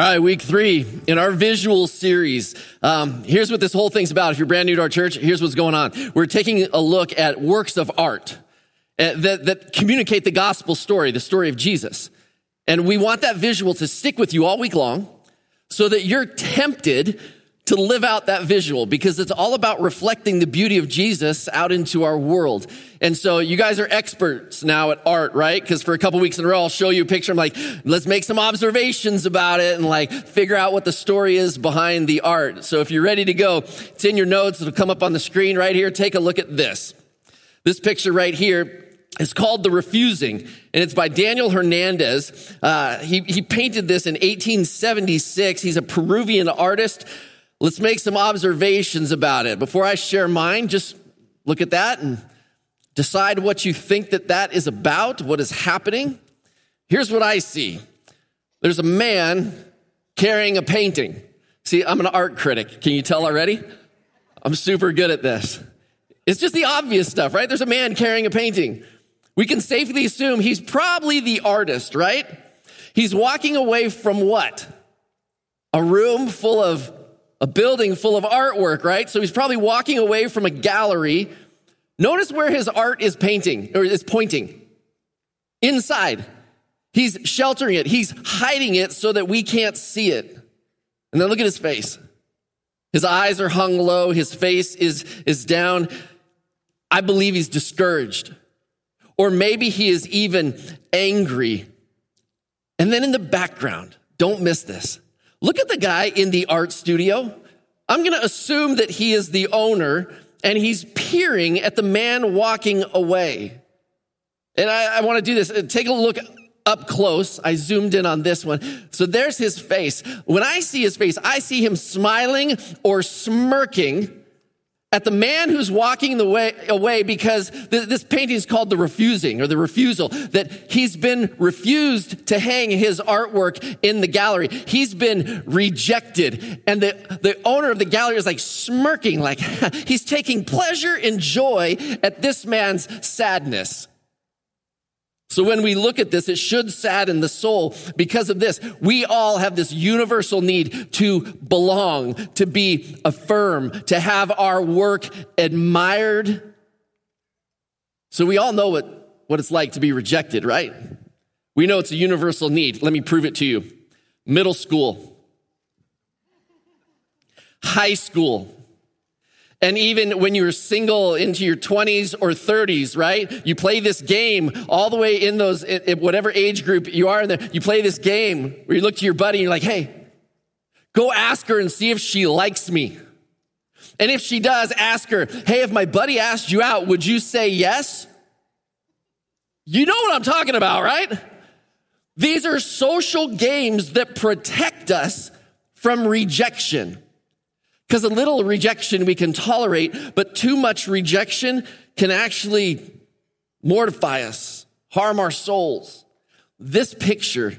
All right, week three in our visual series. Um, here's what this whole thing's about. If you're brand new to our church, here's what's going on. We're taking a look at works of art uh, that, that communicate the gospel story, the story of Jesus. And we want that visual to stick with you all week long so that you're tempted to live out that visual because it's all about reflecting the beauty of Jesus out into our world. And so you guys are experts now at art, right? Because for a couple weeks in a row, I'll show you a picture. I'm like, let's make some observations about it and like figure out what the story is behind the art. So if you're ready to go, it's in your notes. It'll come up on the screen right here. Take a look at this. This picture right here is called The Refusing, and it's by Daniel Hernandez. Uh, he, he painted this in 1876. He's a Peruvian artist. Let's make some observations about it. Before I share mine, just look at that and decide what you think that that is about, what is happening. Here's what I see. There's a man carrying a painting. See, I'm an art critic. Can you tell already? I'm super good at this. It's just the obvious stuff, right? There's a man carrying a painting. We can safely assume he's probably the artist, right? He's walking away from what? A room full of a building full of artwork, right? So he's probably walking away from a gallery. Notice where his art is painting or is pointing. Inside. He's sheltering it. He's hiding it so that we can't see it. And then look at his face. His eyes are hung low. His face is, is down. I believe he's discouraged. Or maybe he is even angry. And then in the background, don't miss this. Look at the guy in the art studio. I'm going to assume that he is the owner and he's peering at the man walking away. And I, I want to do this. Uh, take a look up close. I zoomed in on this one. So there's his face. When I see his face, I see him smiling or smirking at the man who's walking the way away because th- this painting is called the refusing or the refusal that he's been refused to hang his artwork in the gallery. He's been rejected. And the, the owner of the gallery is like smirking like he's taking pleasure and joy at this man's sadness so when we look at this, it should sadden the soul because of this. We all have this universal need to belong, to be affirmed, to have our work admired. So we all know what, what it's like to be rejected, right? We know it's a universal need. Let me prove it to you. Middle school, high school, and even when you're single into your 20s or 30s, right? You play this game all the way in those, whatever age group you are in there, you play this game where you look to your buddy and you're like, hey, go ask her and see if she likes me. And if she does, ask her, hey, if my buddy asked you out, would you say yes? You know what I'm talking about, right? These are social games that protect us from rejection. Because a little rejection we can tolerate, but too much rejection can actually mortify us, harm our souls. This picture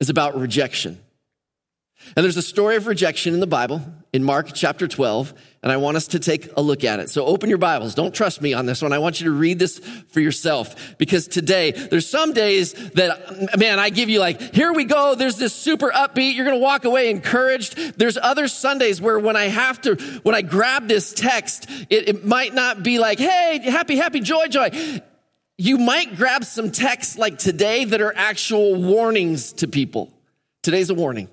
is about rejection. And there's a story of rejection in the Bible in Mark chapter 12, and I want us to take a look at it. So open your Bibles. Don't trust me on this one. I want you to read this for yourself because today there's some days that, man, I give you like, here we go. There's this super upbeat. You're going to walk away encouraged. There's other Sundays where when I have to, when I grab this text, it, it might not be like, hey, happy, happy, joy, joy. You might grab some texts like today that are actual warnings to people. Today's a warning.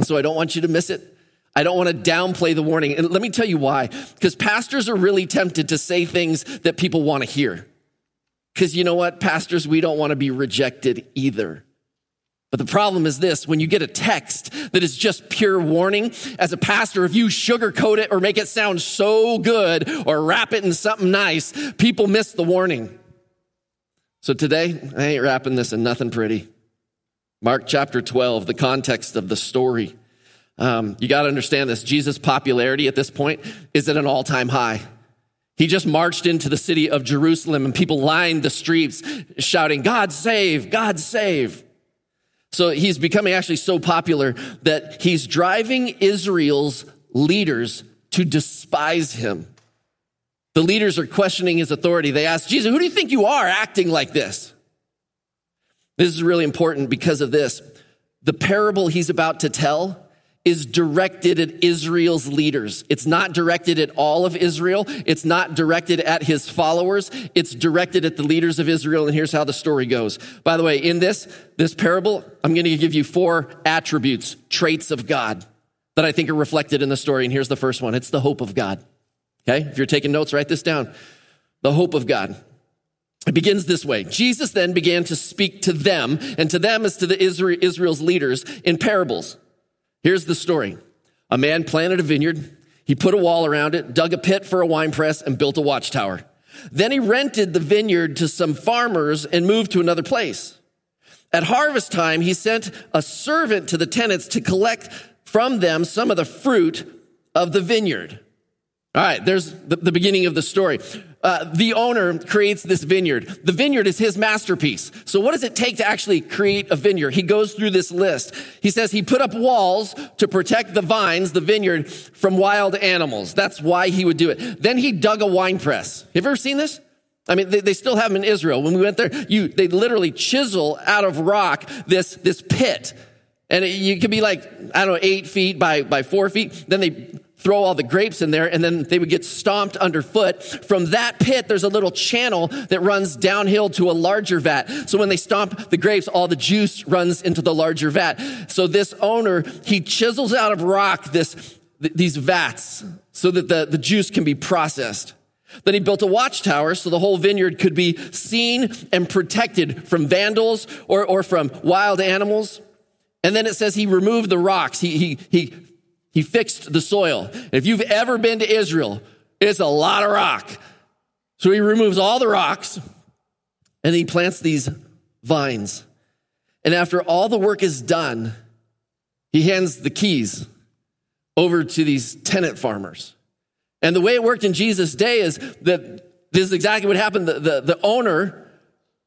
And so I don't want you to miss it. I don't want to downplay the warning. And let me tell you why. Because pastors are really tempted to say things that people want to hear. Because you know what? Pastors, we don't want to be rejected either. But the problem is this when you get a text that is just pure warning, as a pastor, if you sugarcoat it or make it sound so good or wrap it in something nice, people miss the warning. So today, I ain't wrapping this in nothing pretty. Mark chapter 12, the context of the story. Um, you got to understand this. Jesus' popularity at this point is at an all time high. He just marched into the city of Jerusalem and people lined the streets shouting, God save, God save. So he's becoming actually so popular that he's driving Israel's leaders to despise him. The leaders are questioning his authority. They ask Jesus, Who do you think you are acting like this? This is really important because of this. The parable he's about to tell is directed at Israel's leaders. It's not directed at all of Israel. It's not directed at his followers. It's directed at the leaders of Israel. And here's how the story goes. By the way, in this, this parable, I'm going to give you four attributes, traits of God that I think are reflected in the story. And here's the first one. It's the hope of God. Okay. If you're taking notes, write this down. The hope of God. It begins this way. Jesus then began to speak to them and to them as to the Israel, Israel's leaders in parables. Here's the story. A man planted a vineyard. He put a wall around it, dug a pit for a wine press, and built a watchtower. Then he rented the vineyard to some farmers and moved to another place. At harvest time, he sent a servant to the tenants to collect from them some of the fruit of the vineyard. All right, there's the, the beginning of the story. Uh, the owner creates this vineyard. The vineyard is his masterpiece. So what does it take to actually create a vineyard? He goes through this list. He says he put up walls to protect the vines, the vineyard, from wild animals. That's why he would do it. Then he dug a wine press. Have you ever seen this? I mean, they, they still have them in Israel. When we went there, you, they literally chisel out of rock this, this pit. And it, you could be like, I don't know, eight feet by, by four feet. Then they throw all the grapes in there and then they would get stomped underfoot. From that pit, there's a little channel that runs downhill to a larger vat. So when they stomp the grapes, all the juice runs into the larger vat. So this owner, he chisels out of rock this, these vats so that the, the juice can be processed. Then he built a watchtower so the whole vineyard could be seen and protected from vandals or, or from wild animals. And then it says he removed the rocks. He, he, he he fixed the soil. If you've ever been to Israel, it's a lot of rock. So he removes all the rocks and he plants these vines. And after all the work is done, he hands the keys over to these tenant farmers. And the way it worked in Jesus' day is that this is exactly what happened. The, the, the owner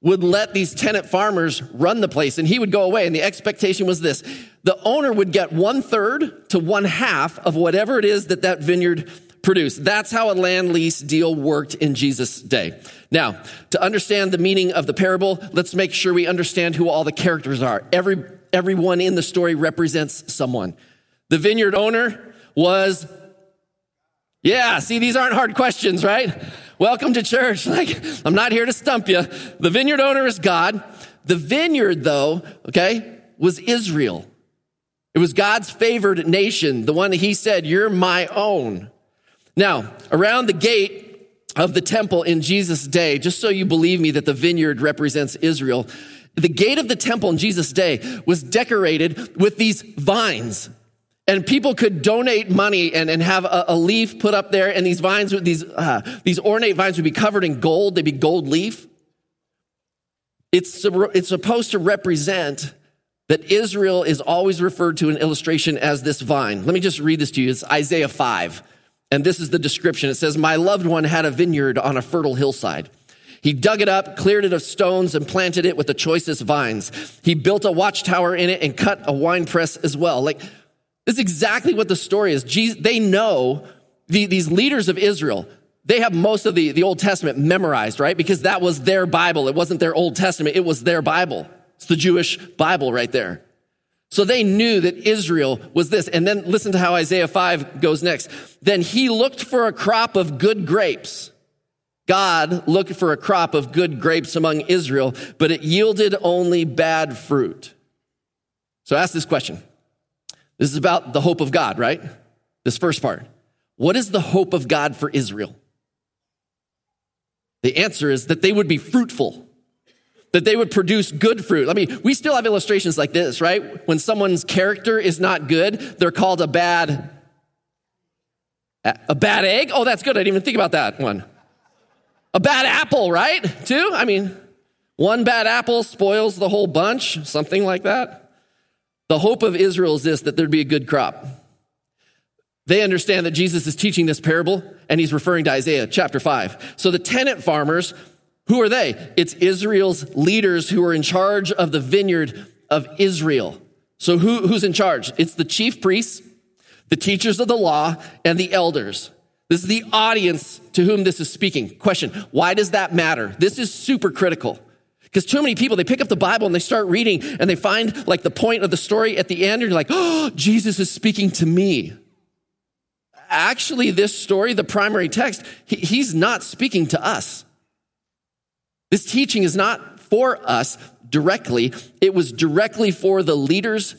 would let these tenant farmers run the place and he would go away. And the expectation was this. The owner would get one third to one half of whatever it is that that vineyard produced. That's how a land lease deal worked in Jesus' day. Now, to understand the meaning of the parable, let's make sure we understand who all the characters are. Every, everyone in the story represents someone. The vineyard owner was, yeah, see, these aren't hard questions, right? Welcome to church. Like, I'm not here to stump you. The vineyard owner is God. The vineyard, though, okay, was Israel. It was God's favored nation, the one that he said, You're my own. Now, around the gate of the temple in Jesus' day, just so you believe me that the vineyard represents Israel, the gate of the temple in Jesus' day was decorated with these vines. And people could donate money and, and have a, a leaf put up there, and these vines, these, uh, these ornate vines would be covered in gold. They'd be gold leaf. It's, it's supposed to represent that Israel is always referred to in illustration as this vine. Let me just read this to you. It's Isaiah 5. And this is the description. It says, My loved one had a vineyard on a fertile hillside. He dug it up, cleared it of stones, and planted it with the choicest vines. He built a watchtower in it and cut a wine press as well. Like, this is exactly what the story is. Jesus, they know the, these leaders of Israel. They have most of the, the Old Testament memorized, right? Because that was their Bible. It wasn't their Old Testament. It was their Bible. It's the Jewish Bible right there. So they knew that Israel was this. And then listen to how Isaiah 5 goes next. Then he looked for a crop of good grapes. God looked for a crop of good grapes among Israel, but it yielded only bad fruit. So ask this question. This is about the hope of God, right? This first part. What is the hope of God for Israel? The answer is that they would be fruitful, that they would produce good fruit. I mean, we still have illustrations like this, right? When someone's character is not good, they're called a bad a bad egg? Oh, that's good. I didn't even think about that one. A bad apple, right? Too? I mean, one bad apple spoils the whole bunch, something like that. The hope of Israel is this that there'd be a good crop. They understand that Jesus is teaching this parable and he's referring to Isaiah chapter 5. So the tenant farmers, who are they? It's Israel's leaders who are in charge of the vineyard of Israel. So who, who's in charge? It's the chief priests, the teachers of the law, and the elders. This is the audience to whom this is speaking. Question Why does that matter? This is super critical. Because too many people, they pick up the Bible and they start reading and they find like the point of the story at the end, and you're like, oh, Jesus is speaking to me. Actually, this story, the primary text, he, he's not speaking to us. This teaching is not for us directly, it was directly for the leaders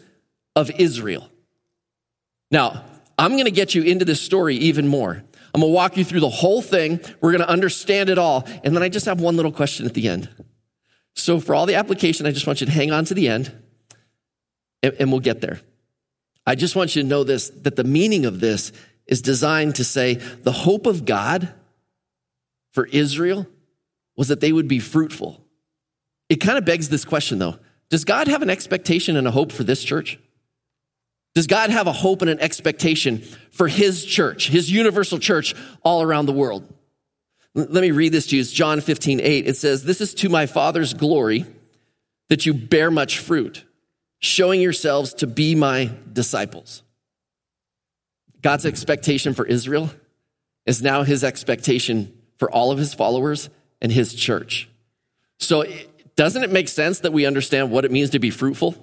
of Israel. Now, I'm going to get you into this story even more. I'm going to walk you through the whole thing. We're going to understand it all. And then I just have one little question at the end. So, for all the application, I just want you to hang on to the end and, and we'll get there. I just want you to know this that the meaning of this is designed to say the hope of God for Israel was that they would be fruitful. It kind of begs this question, though Does God have an expectation and a hope for this church? Does God have a hope and an expectation for his church, his universal church all around the world? Let me read this to you. It's John 15, 8. It says, This is to my Father's glory that you bear much fruit, showing yourselves to be my disciples. God's expectation for Israel is now his expectation for all of his followers and his church. So, doesn't it make sense that we understand what it means to be fruitful?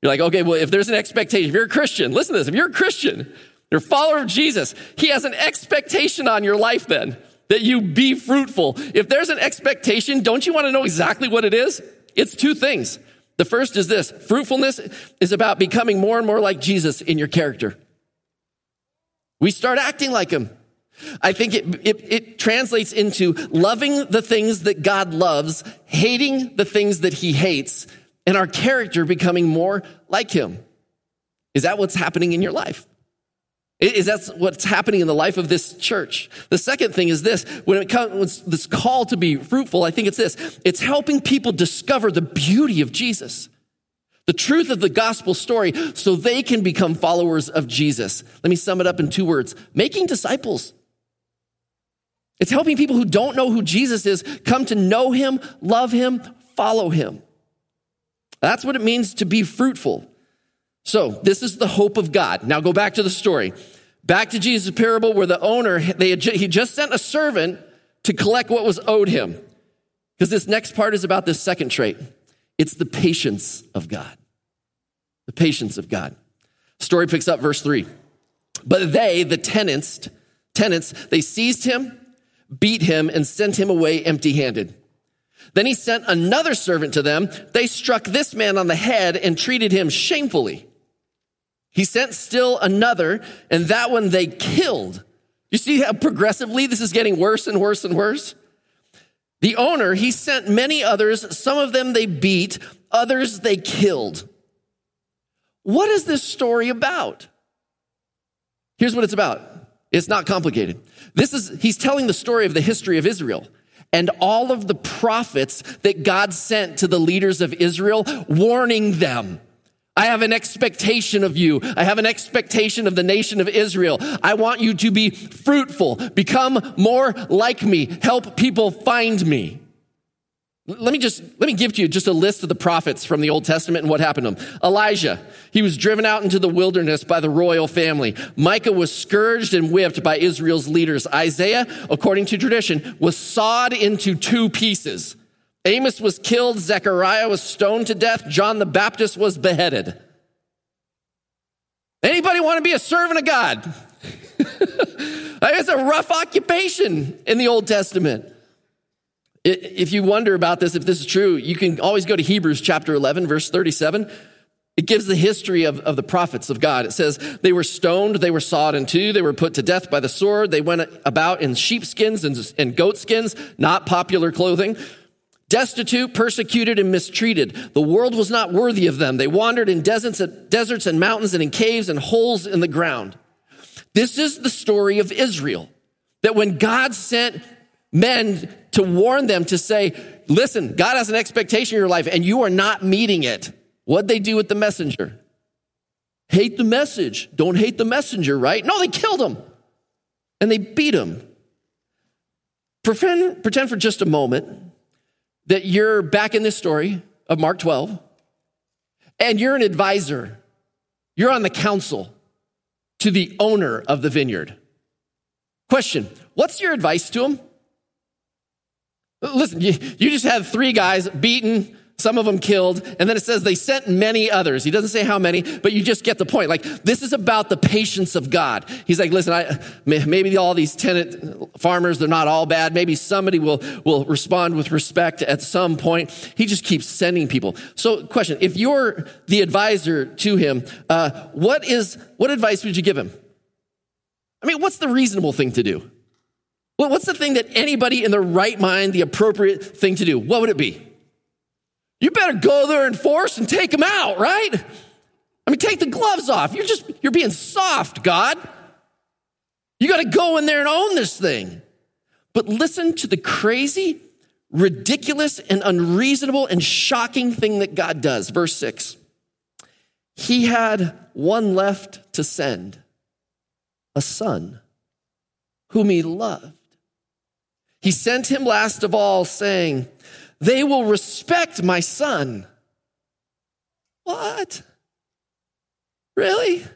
You're like, okay, well, if there's an expectation, if you're a Christian, listen to this. If you're a Christian, you're a follower of Jesus, he has an expectation on your life then that you be fruitful. If there's an expectation, don't you want to know exactly what it is? It's two things. The first is this fruitfulness is about becoming more and more like Jesus in your character. We start acting like him. I think it, it, it, translates into loving the things that God loves, hating the things that he hates, and our character becoming more like him. Is that what's happening in your life? Is that what's happening in the life of this church? The second thing is this when it comes this call to be fruitful, I think it's this it's helping people discover the beauty of Jesus, the truth of the gospel story, so they can become followers of Jesus. Let me sum it up in two words making disciples. It's helping people who don't know who Jesus is come to know him, love him, follow him. That's what it means to be fruitful. So, this is the hope of God. Now go back to the story. Back to Jesus' parable where the owner, they had, he just sent a servant to collect what was owed him. Because this next part is about this second trait. It's the patience of God. The patience of God. Story picks up verse three. But they, the tenants, tenants, they seized him, beat him, and sent him away empty handed. Then he sent another servant to them. They struck this man on the head and treated him shamefully. He sent still another, and that one they killed. You see how progressively this is getting worse and worse and worse? The owner, he sent many others. Some of them they beat, others they killed. What is this story about? Here's what it's about. It's not complicated. This is, he's telling the story of the history of Israel and all of the prophets that God sent to the leaders of Israel, warning them. I have an expectation of you. I have an expectation of the nation of Israel. I want you to be fruitful, become more like me, help people find me. Let me just, let me give to you just a list of the prophets from the Old Testament and what happened to them. Elijah, he was driven out into the wilderness by the royal family. Micah was scourged and whipped by Israel's leaders. Isaiah, according to tradition, was sawed into two pieces. Amos was killed. Zechariah was stoned to death. John the Baptist was beheaded. Anybody want to be a servant of God? it's a rough occupation in the Old Testament. If you wonder about this, if this is true, you can always go to Hebrews chapter 11, verse 37. It gives the history of, of the prophets of God. It says, they were stoned, they were sawed in two, they were put to death by the sword, they went about in sheepskins and, and goatskins, not popular clothing, destitute, persecuted, and mistreated. The world was not worthy of them. They wandered in deserts, deserts and mountains and in caves and holes in the ground. This is the story of Israel. That when God sent men to warn them to say, listen, God has an expectation in your life and you are not meeting it. What'd they do with the messenger? hate the message. Don't hate the messenger, right? No, they killed him and they beat him. Pretend, pretend for just a moment that you're back in this story of Mark 12 and you're an advisor. You're on the council to the owner of the vineyard. Question What's your advice to him? Listen, you, you just had three guys beaten, some of them killed, and then it says they sent many others. He doesn't say how many, but you just get the point. Like, this is about the patience of God. He's like, listen, I, maybe all these tenant farmers, they're not all bad. Maybe somebody will, will respond with respect at some point. He just keeps sending people. So, question, if you're the advisor to him, uh, what is, what advice would you give him? I mean, what's the reasonable thing to do? What's the thing that anybody in their right mind, the appropriate thing to do? What would it be? You better go there and force and take them out, right? I mean, take the gloves off. You're just, you're being soft, God. You got to go in there and own this thing. But listen to the crazy, ridiculous, and unreasonable and shocking thing that God does. Verse six. He had one left to send, a son whom he loved. He sent him last of all, saying, They will respect my son. What? Really?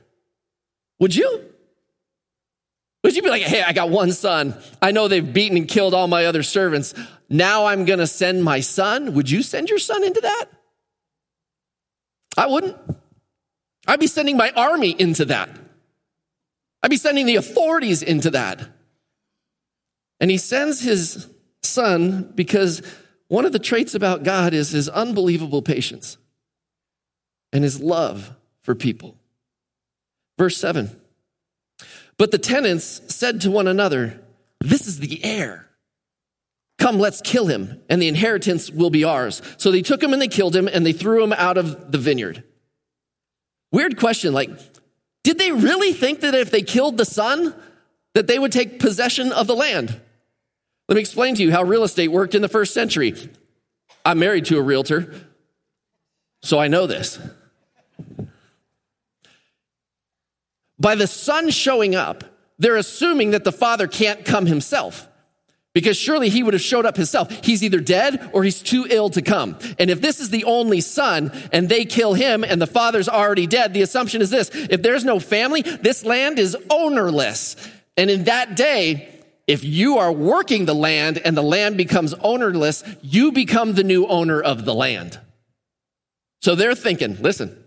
Would you? Would you be like, hey, I got one son. I know they've beaten and killed all my other servants. Now I'm going to send my son. Would you send your son into that? I wouldn't. I'd be sending my army into that. I'd be sending the authorities into that. And he sends his son because one of the traits about God is his unbelievable patience and his love for people. Verse 7 But the tenants said to one another, This is the heir. Come, let's kill him, and the inheritance will be ours. So they took him and they killed him, and they threw him out of the vineyard. Weird question like, did they really think that if they killed the son, that they would take possession of the land? Let me explain to you how real estate worked in the first century. I'm married to a realtor, so I know this. By the son showing up, they're assuming that the father can't come himself. Because surely he would have showed up himself. He's either dead or he's too ill to come. And if this is the only son and they kill him and the father's already dead, the assumption is this if there's no family, this land is ownerless. And in that day, if you are working the land and the land becomes ownerless, you become the new owner of the land. So they're thinking, listen,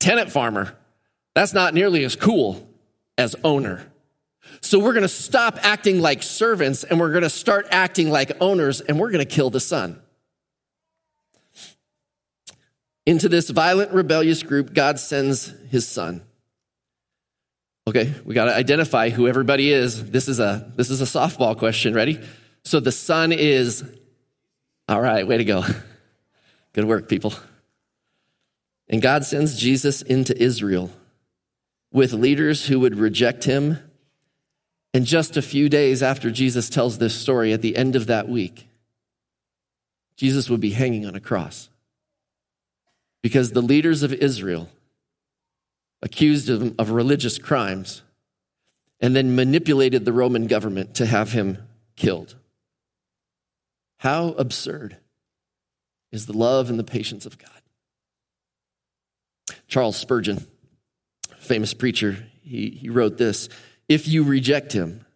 tenant farmer, that's not nearly as cool as owner. So we're going to stop acting like servants and we're going to start acting like owners and we're going to kill the son. Into this violent, rebellious group, God sends his son. Okay, we got to identify who everybody is. This is a this is a softball question. Ready? So the son is all right, way to go. Good work, people. And God sends Jesus into Israel with leaders who would reject him. And just a few days after Jesus tells this story, at the end of that week, Jesus would be hanging on a cross. Because the leaders of Israel accused him of religious crimes, and then manipulated the Roman government to have him killed. How absurd is the love and the patience of God? Charles Spurgeon, famous preacher, he, he wrote this If you reject him,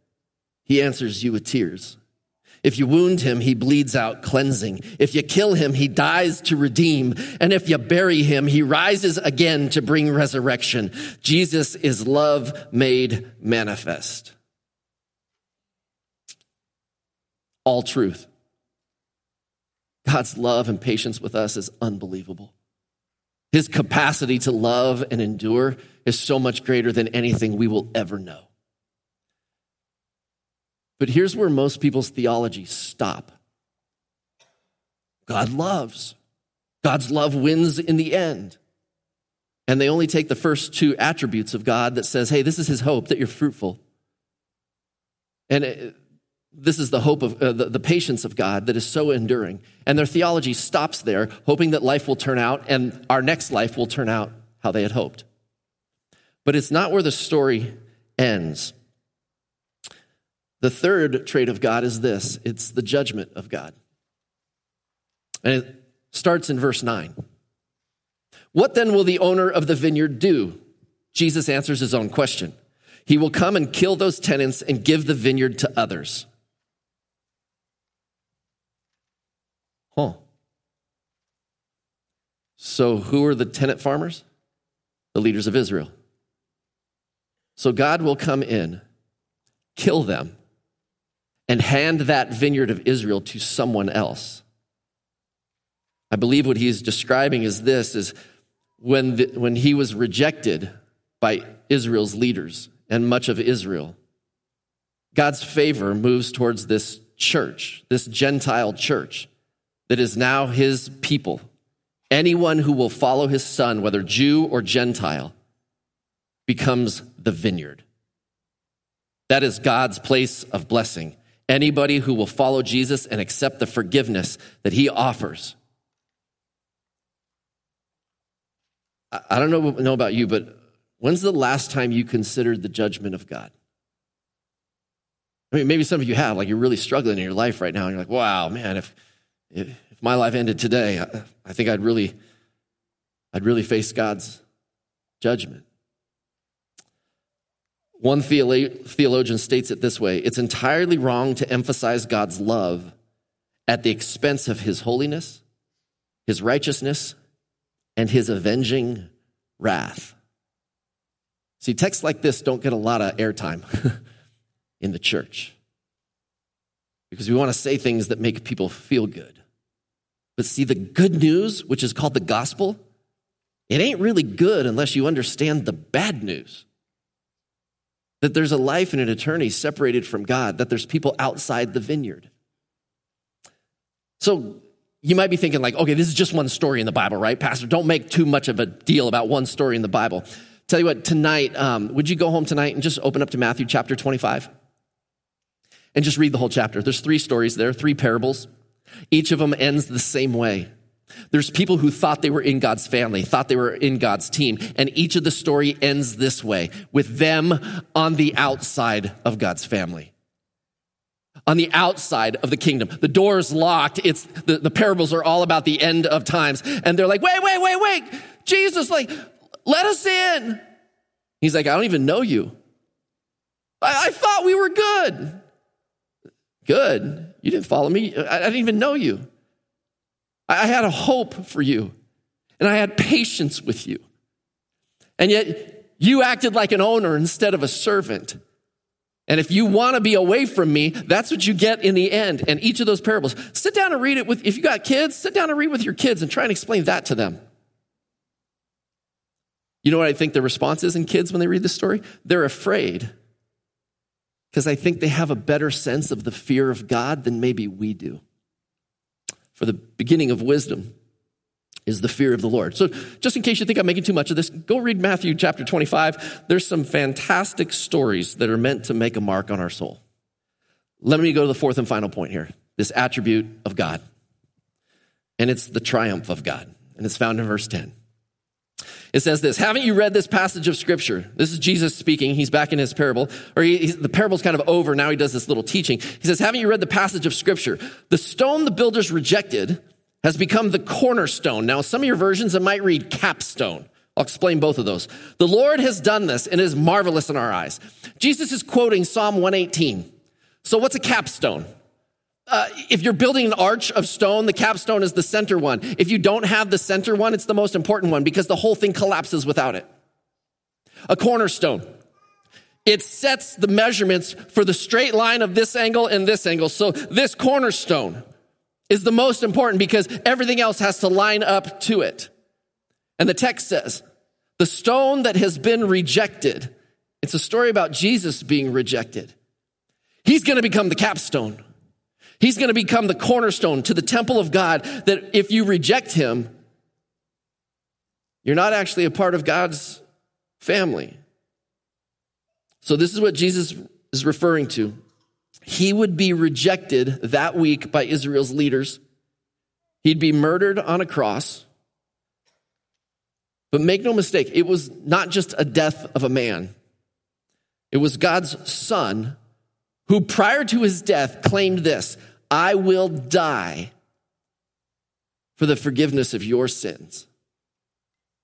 he answers you with tears. If you wound him, he bleeds out cleansing. If you kill him, he dies to redeem. And if you bury him, he rises again to bring resurrection. Jesus is love made manifest. All truth. God's love and patience with us is unbelievable. His capacity to love and endure is so much greater than anything we will ever know. But here's where most people's theology stop. God loves. God's love wins in the end. And they only take the first two attributes of God that says, hey, this is his hope that you're fruitful. And it, this is the hope of uh, the, the patience of God that is so enduring. And their theology stops there, hoping that life will turn out and our next life will turn out how they had hoped. But it's not where the story ends. The third trait of God is this it's the judgment of God. And it starts in verse 9. What then will the owner of the vineyard do? Jesus answers his own question. He will come and kill those tenants and give the vineyard to others. Huh. So, who are the tenant farmers? The leaders of Israel. So, God will come in, kill them, and hand that vineyard of Israel to someone else. I believe what he's describing is this is when, the, when he was rejected by Israel's leaders and much of Israel, God's favor moves towards this church, this Gentile church that is now his people. Anyone who will follow his son, whether Jew or Gentile, becomes the vineyard. That is God's place of blessing. Anybody who will follow Jesus and accept the forgiveness that he offers I don't know, know about you, but when's the last time you considered the judgment of God? I mean, maybe some of you have, like you're really struggling in your life right now, and you're like, wow, man, if, if, my life ended today, I, I think I'd really, I'd really face God's judgment. One theologian states it this way it's entirely wrong to emphasize God's love at the expense of his holiness, his righteousness, and his avenging wrath. See, texts like this don't get a lot of airtime in the church because we want to say things that make people feel good. But see, the good news, which is called the gospel, it ain't really good unless you understand the bad news. That there's a life and an eternity separated from God, that there's people outside the vineyard. So you might be thinking like, okay, this is just one story in the Bible, right? Pastor, don't make too much of a deal about one story in the Bible. Tell you what, tonight, um, would you go home tonight and just open up to Matthew chapter 25? And just read the whole chapter. There's three stories there, three parables. Each of them ends the same way. There's people who thought they were in God's family, thought they were in God's team, and each of the story ends this way, with them on the outside of God's family on the outside of the kingdom. The door is locked. It's the, the parables are all about the end of times. And they're like, wait, wait, wait, wait. Jesus, like, let us in. He's like, I don't even know you. I, I thought we were good. Good. You didn't follow me. I, I didn't even know you. I, had a hope for you. And I had patience with you. And yet you acted like an owner instead of a servant. And if you want to be away from me, that's what you get in the end. And each of those parables, sit down and read it with, if you got kids, sit down and read with your kids and try and explain that to them. You know what I think the response is in kids when they read this story? They're afraid because I think they have a better sense of the fear of God than maybe we do. For the beginning of wisdom is the fear of the Lord. So, just in case you think I'm making too much of this, go read Matthew chapter 25. There's some fantastic stories that are meant to make a mark on our soul. Let me go to the fourth and final point here this attribute of God. And it's the triumph of God. And it's found in verse 10. It says this Haven't you read this passage of scripture? This is Jesus speaking. He's back in his parable, or he, the parable's kind of over. Now he does this little teaching. He says, Haven't you read the passage of scripture? The stone the builders rejected has become the cornerstone. Now, some of your versions, it might read capstone. I'll explain both of those. The Lord has done this and is marvelous in our eyes. Jesus is quoting Psalm 118. So, what's a capstone? Uh, if you're building an arch of stone, the capstone is the center one. If you don't have the center one, it's the most important one because the whole thing collapses without it. A cornerstone. It sets the measurements for the straight line of this angle and this angle. So, this cornerstone is the most important because everything else has to line up to it. And the text says, the stone that has been rejected, it's a story about Jesus being rejected. He's going to become the capstone. He's going to become the cornerstone to the temple of God that if you reject him, you're not actually a part of God's family. So, this is what Jesus is referring to he would be rejected that week by Israel's leaders. He'd be murdered on a cross. But make no mistake, it was not just a death of a man. It was God's son who, prior to his death, claimed this I will die for the forgiveness of your sins.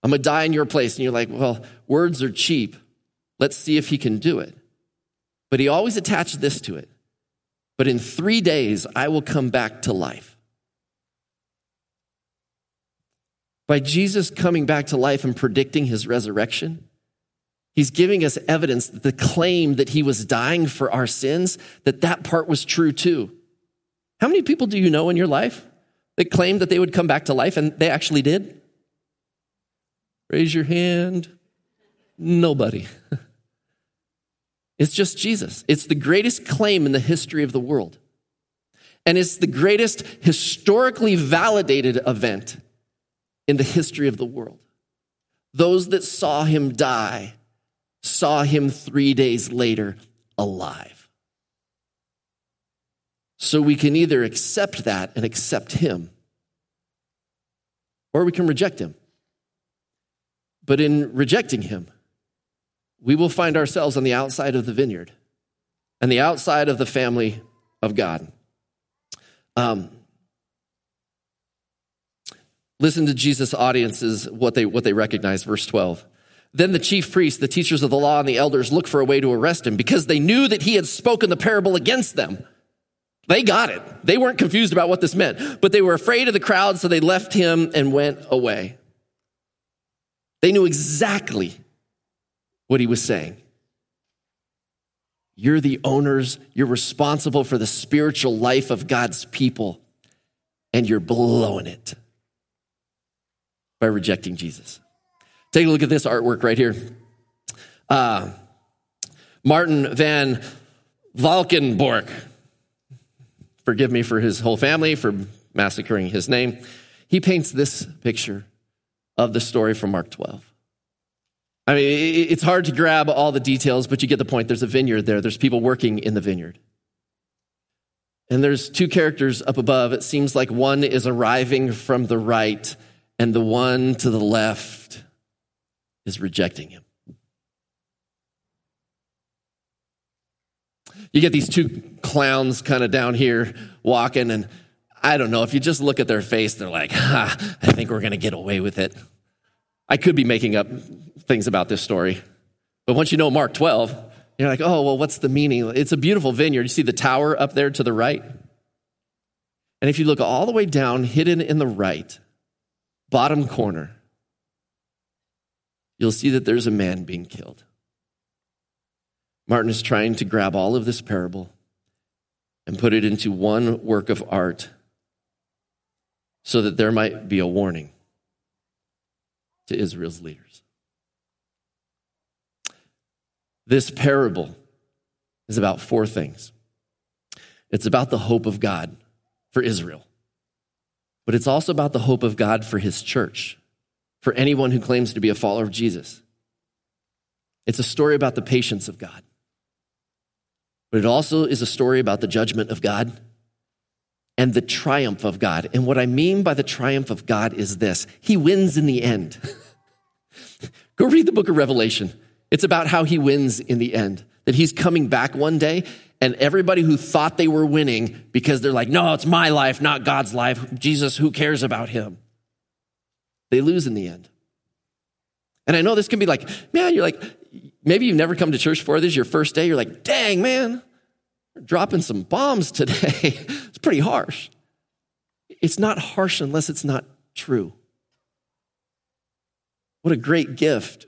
I'm going to die in your place. And you're like, well, words are cheap. Let's see if he can do it. But he always attached this to it. But in three days, I will come back to life. By Jesus coming back to life and predicting his resurrection, he's giving us evidence that the claim that he was dying for our sins, that that part was true too. How many people do you know in your life that claimed that they would come back to life and they actually did? Raise your hand. Nobody. It's just Jesus. It's the greatest claim in the history of the world. And it's the greatest historically validated event in the history of the world. Those that saw him die saw him three days later alive. So we can either accept that and accept him, or we can reject him. But in rejecting him, we will find ourselves on the outside of the vineyard and the outside of the family of God. Um, listen to Jesus' audiences, what they, what they recognize, verse 12. Then the chief priests, the teachers of the law, and the elders looked for a way to arrest him because they knew that he had spoken the parable against them. They got it. They weren't confused about what this meant, but they were afraid of the crowd, so they left him and went away. They knew exactly what he was saying. You're the owners, you're responsible for the spiritual life of God's people, and you're blowing it by rejecting Jesus. Take a look at this artwork right here. Uh, Martin van Valkenborg. Forgive me for his whole family for massacring his name. He paints this picture of the story from Mark 12. I mean, it's hard to grab all the details, but you get the point. There's a vineyard there, there's people working in the vineyard. And there's two characters up above. It seems like one is arriving from the right, and the one to the left is rejecting him. You get these two clowns kind of down here walking, and I don't know, if you just look at their face, they're like, I think we're going to get away with it. I could be making up things about this story, but once you know Mark 12, you're like, oh, well, what's the meaning? It's a beautiful vineyard. You see the tower up there to the right? And if you look all the way down, hidden in the right, bottom corner, you'll see that there's a man being killed. Martin is trying to grab all of this parable and put it into one work of art so that there might be a warning to Israel's leaders. This parable is about four things it's about the hope of God for Israel, but it's also about the hope of God for his church, for anyone who claims to be a follower of Jesus. It's a story about the patience of God, but it also is a story about the judgment of God and the triumph of God. And what I mean by the triumph of God is this He wins in the end. Go read the book of Revelation. It's about how He wins in the end, that He's coming back one day, and everybody who thought they were winning because they're like, no, it's my life, not God's life. Jesus, who cares about Him? They lose in the end. And I know this can be like, man, you're like, maybe you've never come to church before. This is your first day. You're like, dang, man, dropping some bombs today. it's pretty harsh. It's not harsh unless it's not true. What a great gift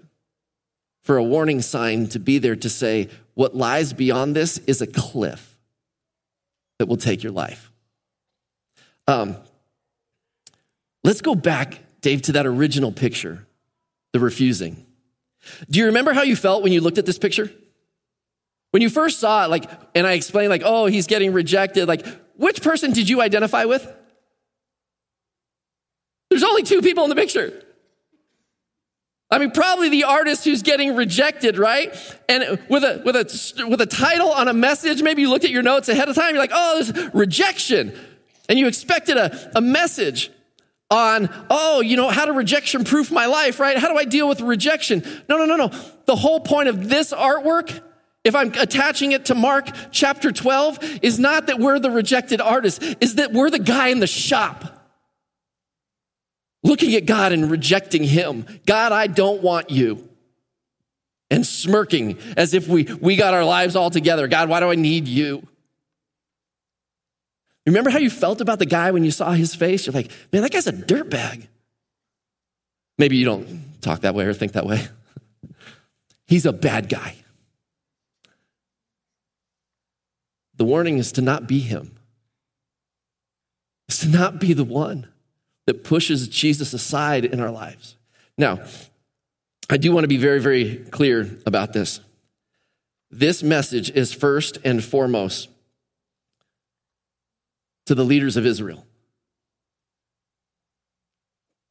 for a warning sign to be there to say, what lies beyond this is a cliff that will take your life. Um, let's go back, Dave, to that original picture, the refusing. Do you remember how you felt when you looked at this picture? When you first saw it, like, and I explained, like, oh, he's getting rejected, like, which person did you identify with? There's only two people in the picture. I mean, probably the artist who's getting rejected, right? And with a, with a, with a title on a message, maybe you looked at your notes ahead of time, you're like, oh, there's rejection. And you expected a, a message. On, oh, you know, how to rejection proof my life, right? How do I deal with rejection? No, no, no, no. The whole point of this artwork, if I'm attaching it to Mark chapter 12, is not that we're the rejected artist, is that we're the guy in the shop looking at God and rejecting him. God, I don't want you. And smirking as if we, we got our lives all together. God, why do I need you? Remember how you felt about the guy when you saw his face? You're like, man, that guy's a dirtbag. Maybe you don't talk that way or think that way. He's a bad guy. The warning is to not be him. It's to not be the one that pushes Jesus aside in our lives. Now, I do want to be very, very clear about this. This message is first and foremost to the leaders of Israel.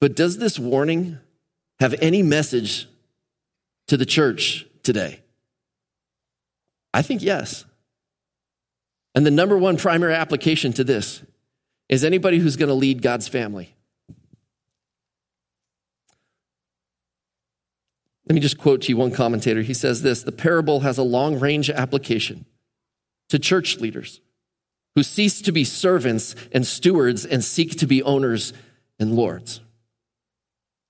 But does this warning have any message to the church today? I think yes. And the number one primary application to this is anybody who's going to lead God's family. Let me just quote to you one commentator. He says this The parable has a long range application to church leaders who cease to be servants and stewards and seek to be owners and lords.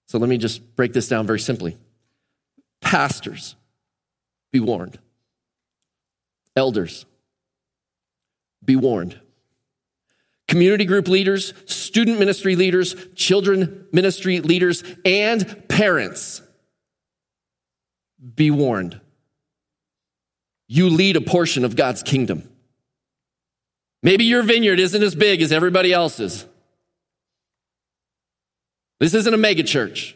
So let me just break this down very simply. Pastors, be warned. Elders, be warned. Community group leaders, student ministry leaders, children ministry leaders, and parents, be warned. You lead a portion of God's kingdom. Maybe your vineyard isn't as big as everybody else's. This isn't a mega church.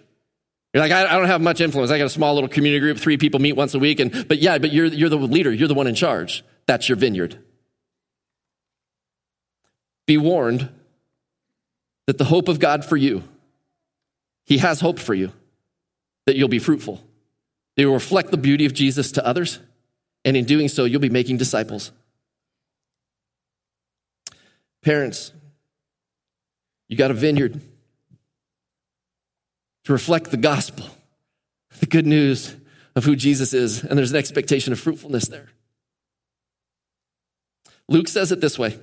You're like, I, I, don't have much influence. I got a small little community group, three people meet once a week. And, but yeah, but you're, you're the leader. You're the one in charge. That's your vineyard. Be warned that the hope of God for you, He has hope for you, that you'll be fruitful. They will reflect the beauty of Jesus to others. And in doing so, you'll be making disciples. Parents, you got a vineyard to reflect the gospel, the good news of who Jesus is, and there's an expectation of fruitfulness there. Luke says it this way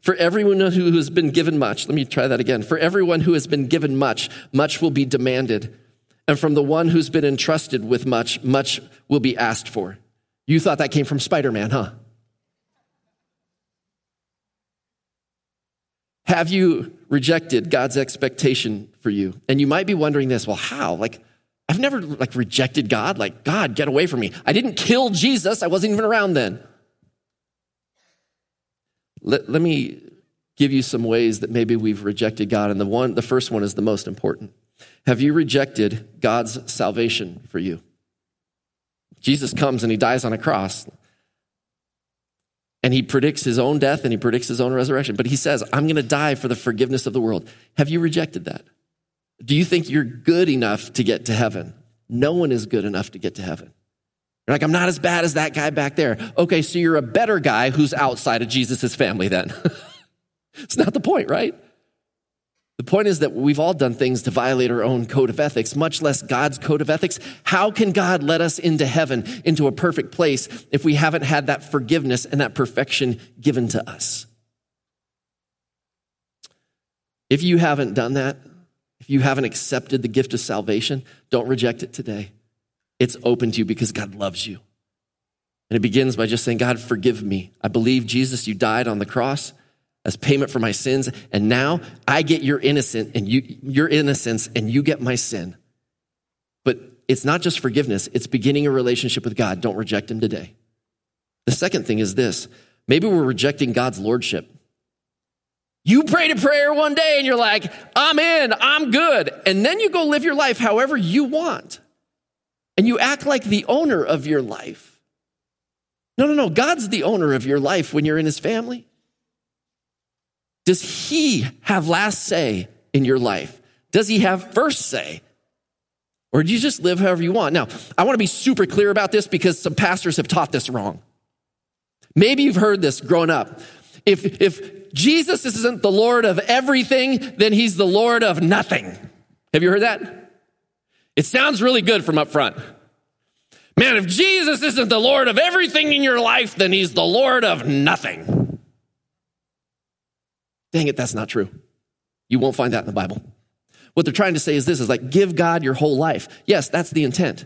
For everyone who has been given much, let me try that again. For everyone who has been given much, much will be demanded. And from the one who's been entrusted with much, much will be asked for. You thought that came from Spider Man, huh? Have you rejected God's expectation for you? And you might be wondering this, well, how? Like, I've never like rejected God. Like, God, get away from me. I didn't kill Jesus. I wasn't even around then. Let, let me give you some ways that maybe we've rejected God. And the one, the first one is the most important. Have you rejected God's salvation for you? Jesus comes and he dies on a cross and he predicts his own death and he predicts his own resurrection. But he says, I'm going to die for the forgiveness of the world. Have you rejected that? Do you think you're good enough to get to heaven? No one is good enough to get to heaven. You're like, I'm not as bad as that guy back there. Okay, so you're a better guy who's outside of Jesus' family then. it's not the point, right? The point is that we've all done things to violate our own code of ethics, much less God's code of ethics. How can God let us into heaven, into a perfect place, if we haven't had that forgiveness and that perfection given to us? If you haven't done that, if you haven't accepted the gift of salvation, don't reject it today. It's open to you because God loves you. And it begins by just saying, God, forgive me. I believe, Jesus, you died on the cross as payment for my sins. And now I get your innocent and you, your innocence and you get my sin. But it's not just forgiveness, it's beginning a relationship with God. Don't reject him today. The second thing is this maybe we're rejecting God's lordship. You prayed a prayer one day and you're like, I'm in, I'm good. And then you go live your life however you want. And you act like the owner of your life. No, no, no. God's the owner of your life when you're in his family. Does he have last say in your life? Does he have first say? Or do you just live however you want? Now, I want to be super clear about this because some pastors have taught this wrong. Maybe you've heard this growing up. If, if Jesus isn't the Lord of everything, then he's the Lord of nothing. Have you heard that? It sounds really good from up front. Man, if Jesus isn't the Lord of everything in your life, then he's the Lord of nothing. Dang it, that's not true. You won't find that in the Bible. What they're trying to say is this is like give God your whole life. Yes, that's the intent.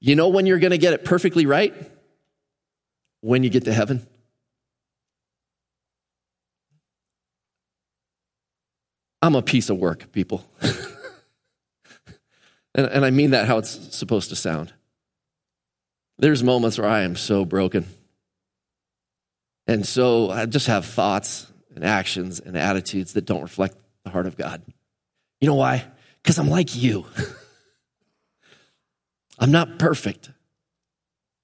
You know when you're going to get it perfectly right? When you get to heaven. I'm a piece of work, people. and, and I mean that how it's supposed to sound. There's moments where I am so broken. And so I just have thoughts and actions and attitudes that don't reflect the heart of God. You know why? Because I'm like you. I'm not perfect,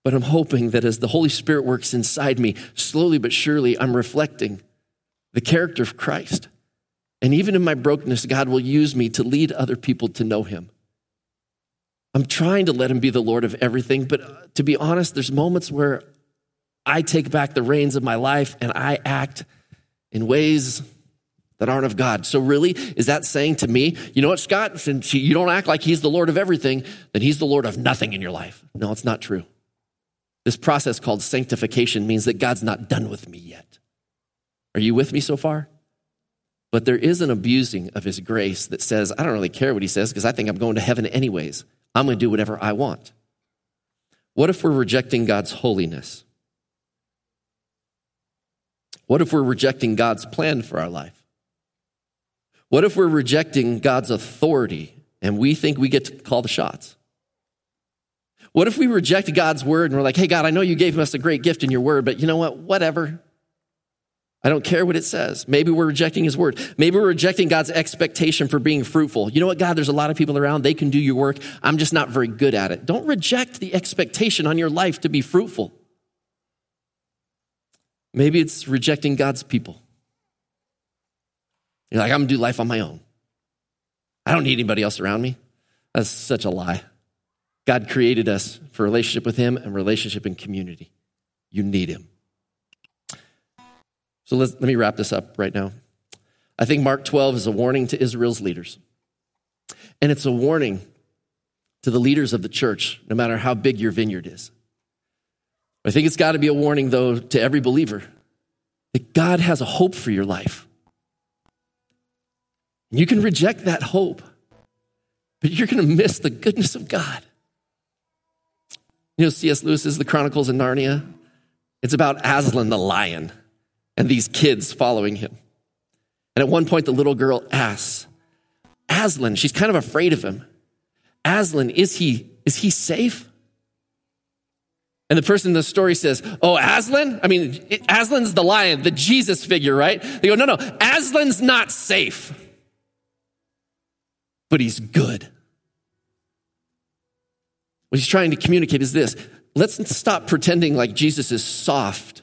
but I'm hoping that as the Holy Spirit works inside me, slowly but surely, I'm reflecting the character of Christ. And even in my brokenness, God will use me to lead other people to know Him. I'm trying to let Him be the Lord of everything, but uh, to be honest, there's moments where I take back the reins of my life and I act in ways that aren't of God. So, really, is that saying to me, you know what, Scott, since you don't act like He's the Lord of everything, then He's the Lord of nothing in your life? No, it's not true. This process called sanctification means that God's not done with me yet. Are you with me so far? But there is an abusing of his grace that says, I don't really care what he says because I think I'm going to heaven anyways. I'm going to do whatever I want. What if we're rejecting God's holiness? What if we're rejecting God's plan for our life? What if we're rejecting God's authority and we think we get to call the shots? What if we reject God's word and we're like, hey, God, I know you gave us a great gift in your word, but you know what? Whatever. I don't care what it says. Maybe we're rejecting his word. Maybe we're rejecting God's expectation for being fruitful. You know what, God, there's a lot of people around. They can do your work. I'm just not very good at it. Don't reject the expectation on your life to be fruitful. Maybe it's rejecting God's people. You're like, I'm going to do life on my own. I don't need anybody else around me. That's such a lie. God created us for relationship with Him and relationship in community. You need Him. So let me wrap this up right now. I think Mark 12 is a warning to Israel's leaders. And it's a warning to the leaders of the church, no matter how big your vineyard is. I think it's got to be a warning, though, to every believer that God has a hope for your life. You can reject that hope, but you're going to miss the goodness of God. You know, C.S. Lewis's The Chronicles of Narnia. It's about Aslan the lion and these kids following him. And at one point, the little girl asks, Aslan, she's kind of afraid of him. Aslan, is he, is he safe? And the person in the story says, Oh, Aslan? I mean, Aslan's the lion, the Jesus figure, right? They go, No, no, Aslan's not safe, but he's good. What he's trying to communicate is this let's stop pretending like Jesus is soft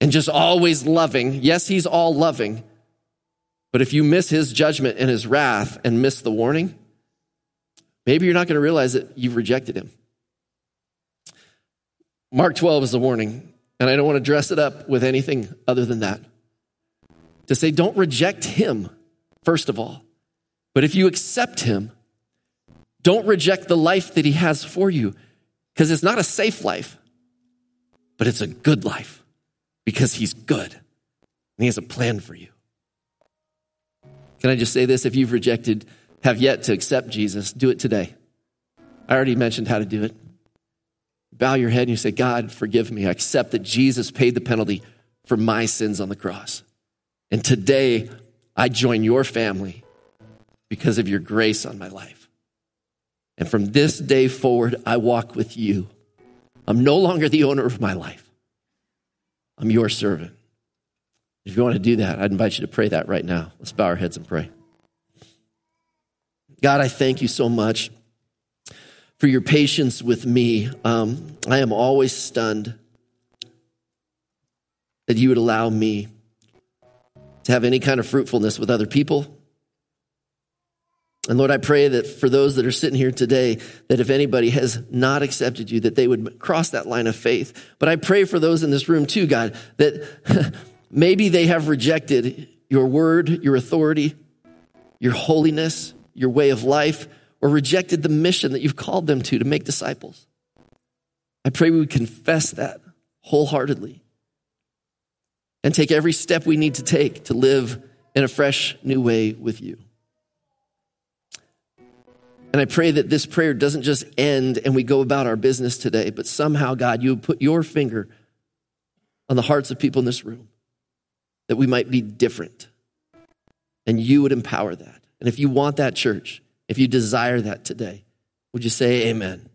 and just always loving. Yes, he's all loving. But if you miss his judgment and his wrath and miss the warning, maybe you're not going to realize that you've rejected him. Mark 12 is a warning, and I don't want to dress it up with anything other than that. To say, don't reject him, first of all. But if you accept him, don't reject the life that he has for you, because it's not a safe life, but it's a good life because he's good and he has a plan for you. Can I just say this? If you've rejected, have yet to accept Jesus, do it today. I already mentioned how to do it. Bow your head and you say, God, forgive me. I accept that Jesus paid the penalty for my sins on the cross. And today, I join your family because of your grace on my life. And from this day forward, I walk with you. I'm no longer the owner of my life. I'm your servant. If you want to do that, I'd invite you to pray that right now. Let's bow our heads and pray. God, I thank you so much for your patience with me. Um, I am always stunned that you would allow me to have any kind of fruitfulness with other people and Lord, I pray that for those that are sitting here today, that if anybody has not accepted you, that they would cross that line of faith. But I pray for those in this room too, God, that Maybe they have rejected your word, your authority, your holiness, your way of life, or rejected the mission that you've called them to to make disciples. I pray we would confess that wholeheartedly and take every step we need to take to live in a fresh new way with you. And I pray that this prayer doesn't just end and we go about our business today, but somehow, God, you would put your finger on the hearts of people in this room that we might be different. And you would empower that. And if you want that church, if you desire that today, would you say amen?